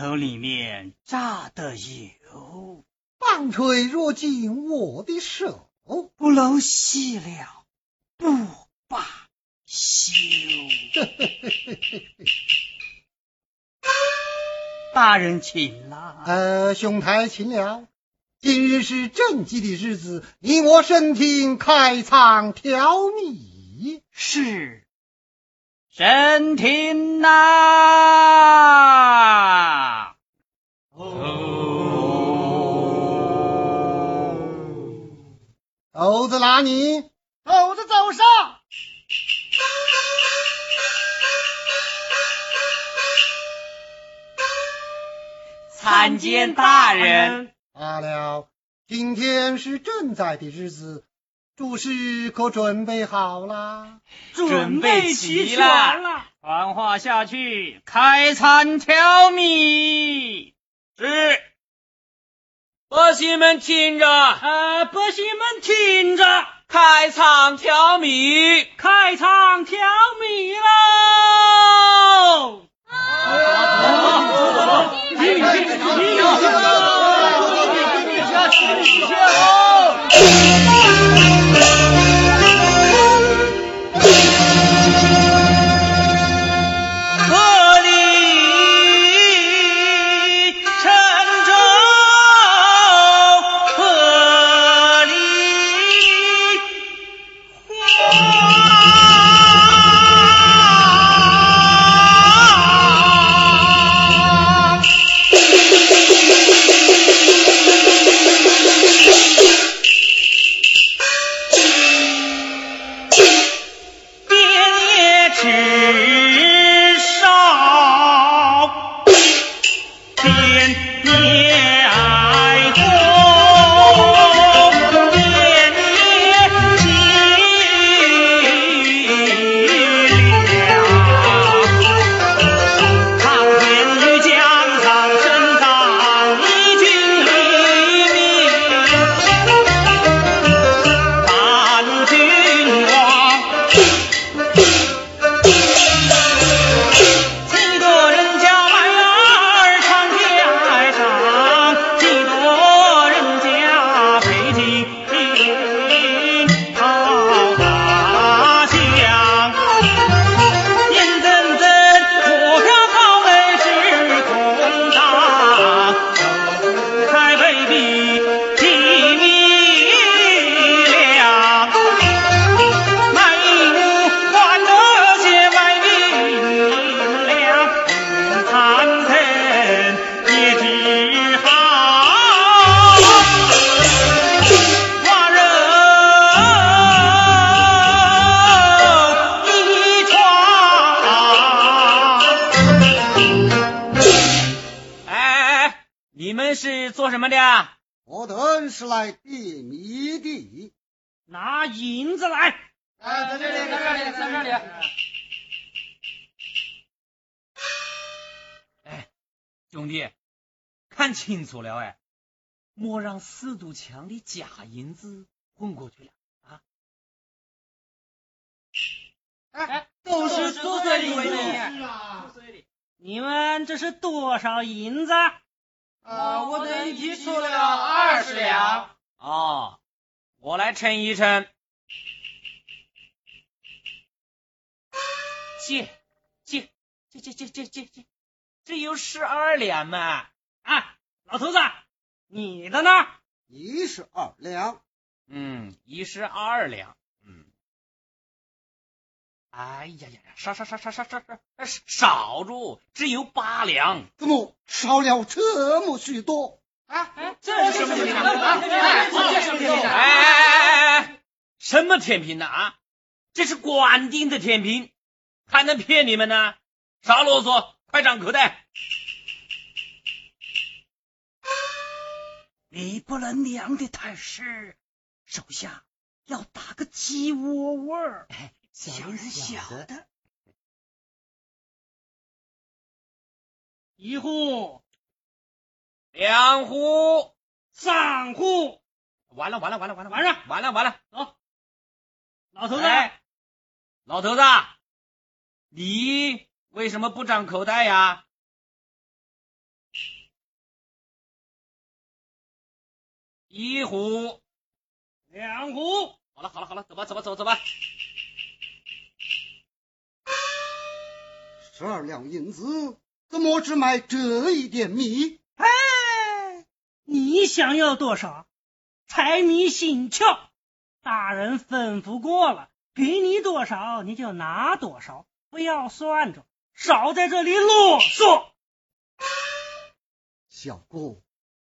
头里面炸的油。棒槌若进我的手，不能细了，不罢休。大人请了。呃，兄台请了。今日是正祭的日子，你我身听开仓调米。是，神听呐。哦猴子拉你，猴子走上。参见大人。罢了，今天是正在的日子，诸事可准备好了？准备齐了。传话下去，开餐挑米。是。百姓们听着，呃，百姓们听着，开仓挑米，开仓挑米喽！做什么的？我等是来点米的，拿银子来。哎，在这里，在这里，在这里。哎，兄弟，看清楚了哎，莫让四堵墙的假银子混过去了啊！哎，都是做对的，是啊，你们这是多少银子？啊，我等提出了二十两。哦，我来称一称。借借借借借借借借，这有十二两嘛？啊，老头子，你的呢？一十二两。嗯，一十二两。哎呀呀呀，少少少少少少少少住，只有八两，怎么少了这么许多？啊，这是什么天平啊？这是什么天平？哎哎哎，什么天平呢？啊，这是官定的天平，还能骗你们呢？少啰嗦，快张口袋。你不能量的太实，手下要打个鸡窝窝儿。小人小的，一户，两户，三户，完了完了完了完了完了。完了完了，走，老头子，老头子，你为什么不长口袋呀？一壶，两壶。好了好了好了，走吧走吧走吧走吧。十二两银子，怎么只买这一点米？哎，你想要多少？财迷心窍，大人吩咐过了，给你多少你就拿多少，不要算着，少在这里啰嗦。小哥，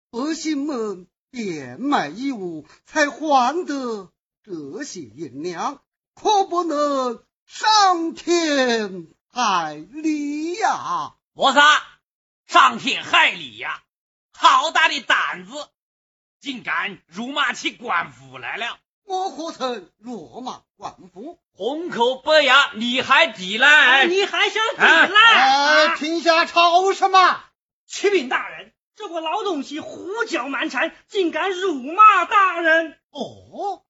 百姓们变卖衣物，才换得这些银两，可不能伤天害理呀！我啥？伤天害理呀！好大的胆子，竟敢辱骂起官府来了！我何曾辱骂官府？红口白牙，你还抵赖？你还想抵赖？停下吵什么？启禀大人，这个老东西胡搅蛮缠，竟敢辱骂大人！哦，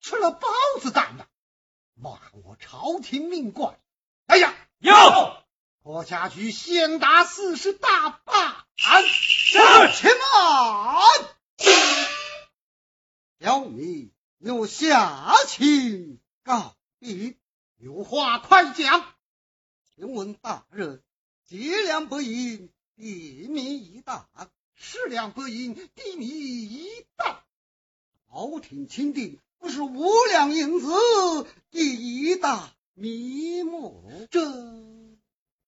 吃了包子胆的，骂我朝廷命官！哎呀，有！拖下去先打四十大板！是，且慢！小米有下情告禀，有话快讲。请问大人，几两白银地米一担？十两白银地米一担？朝廷钦定不是五两银子第一担米么？这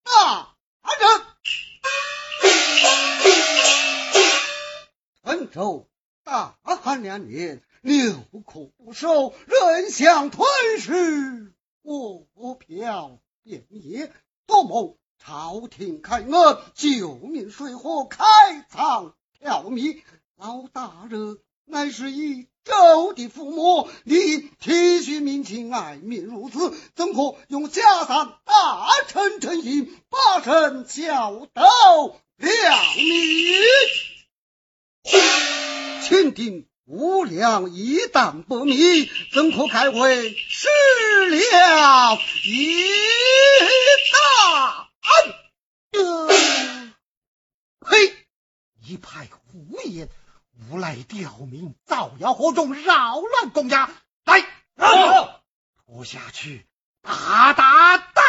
大人，陈州大旱两年，六库不收，人相吞噬，国票遍灭，多谋朝廷开恩，救命水火，开仓调米。老大人乃是一州的父母，你体恤民情，爱民如子，怎可用假善大臣称心，把臣教导良民？钦定五两一党不迷，怎可开会失了一担？呃，嘿，一派胡言！无赖刁民，造谣惑众，扰乱公家！来，拖下去，打打打！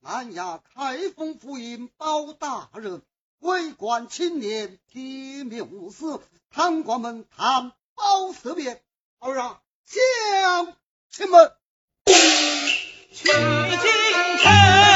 南衙开封府尹包大人为官清廉铁面无私贪官们谈包色变二啊乡亲们。去京城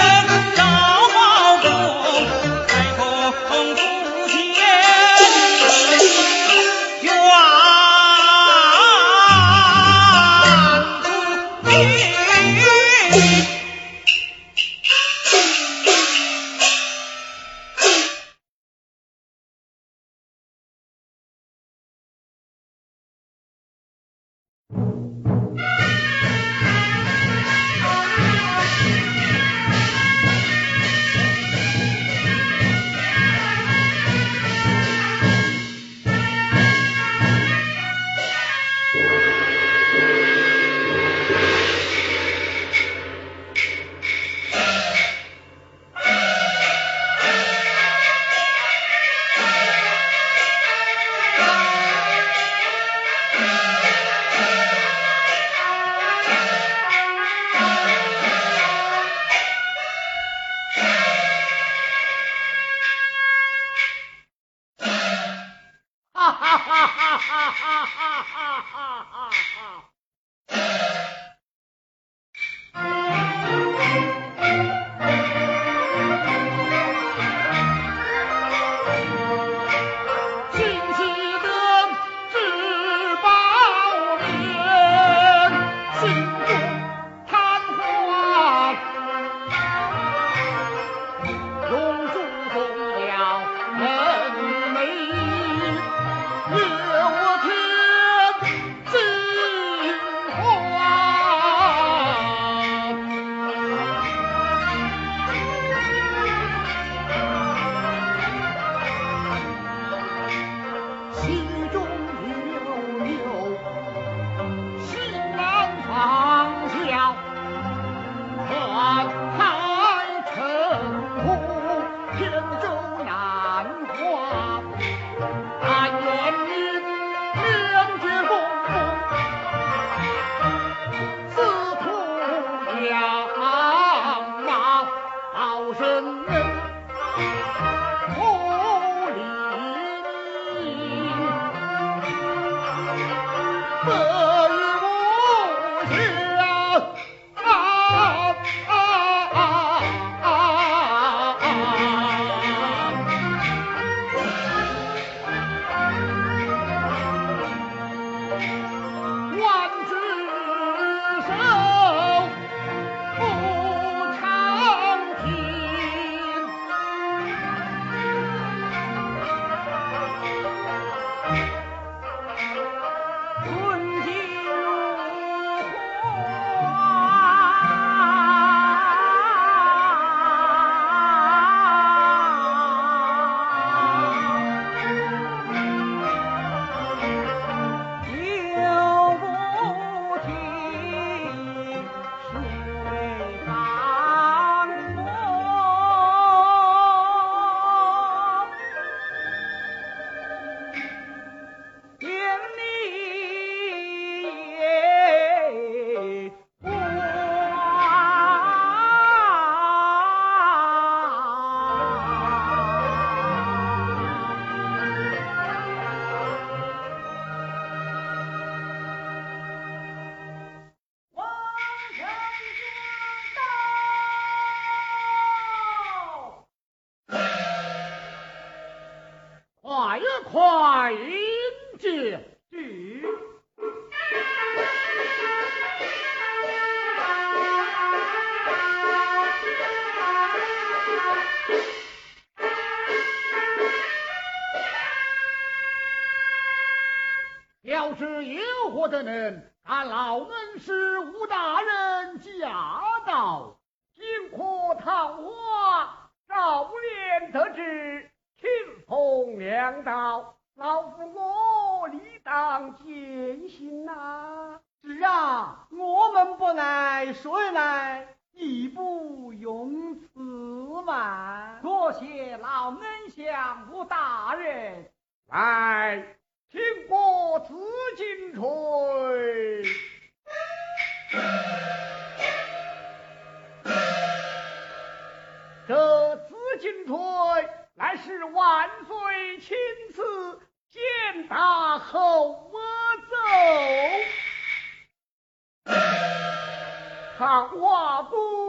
要是有何等人，俺老门是吴大人驾到，金科桃花，早点得知，清风亮道，老夫我理当践行呐。是啊，我们不来，谁来？义不容辞嘛。多谢老恩相吴大人。来，听我紫金锤。这紫金锤乃是万岁亲赐，见大后我走，看我不。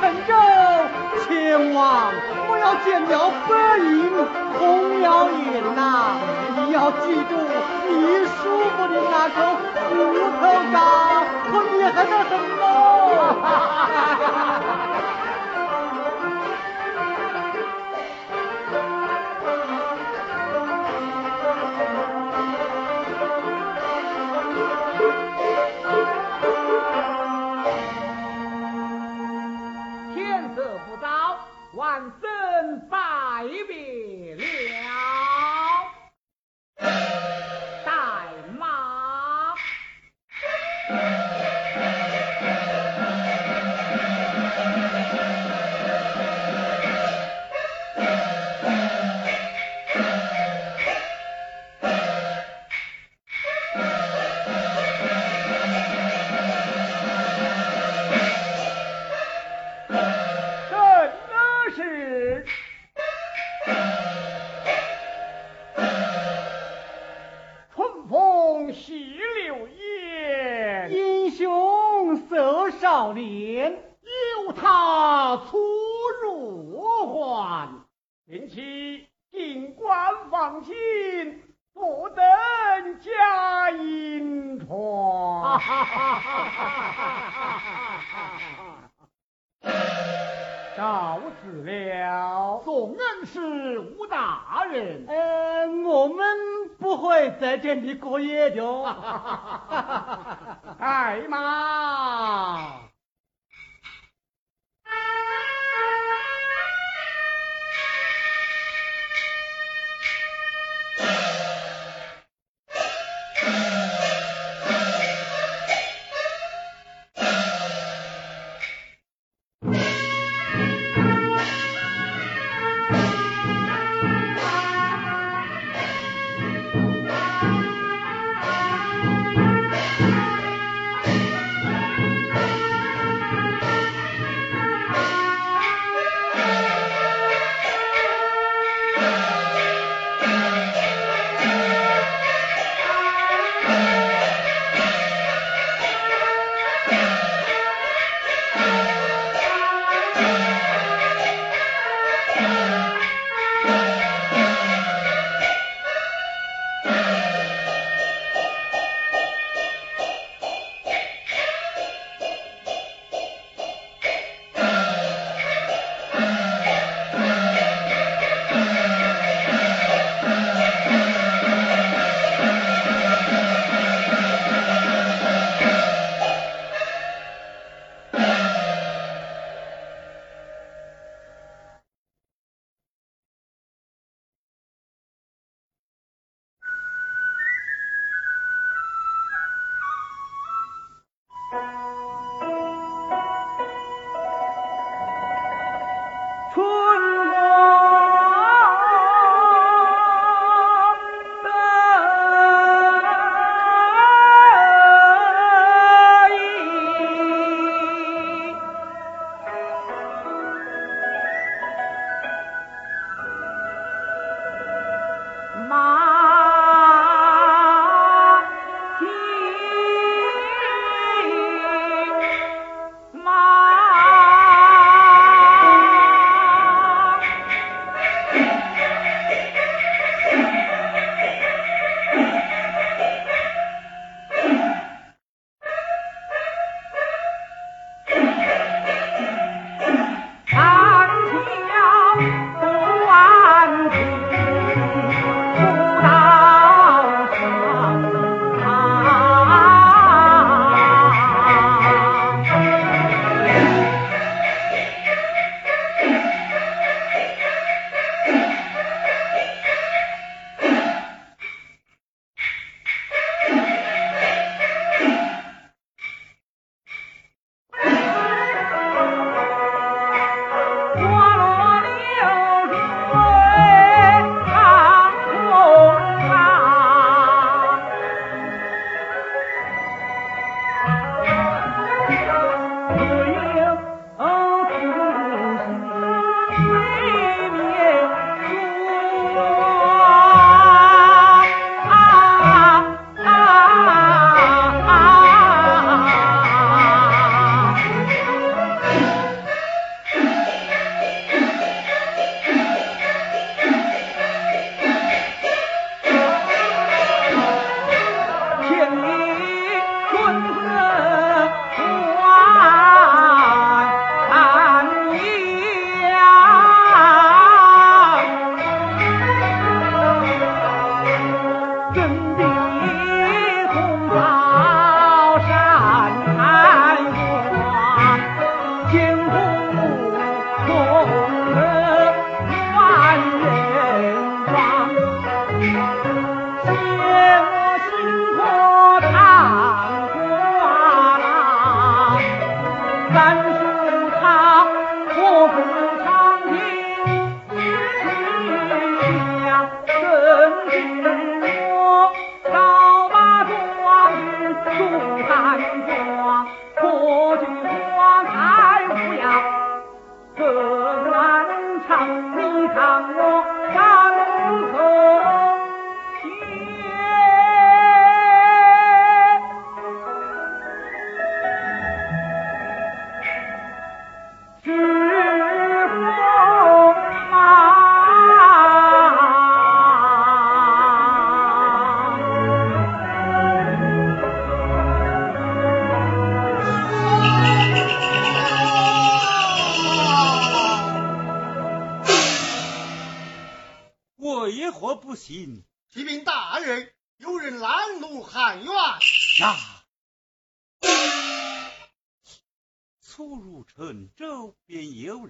陈州前往，不要见到白云红鸟眼呐！你要记住，你叔伯的那个虎头嘎可厉害得很喽！人。呃，我们不会在这里过夜的。哎妈！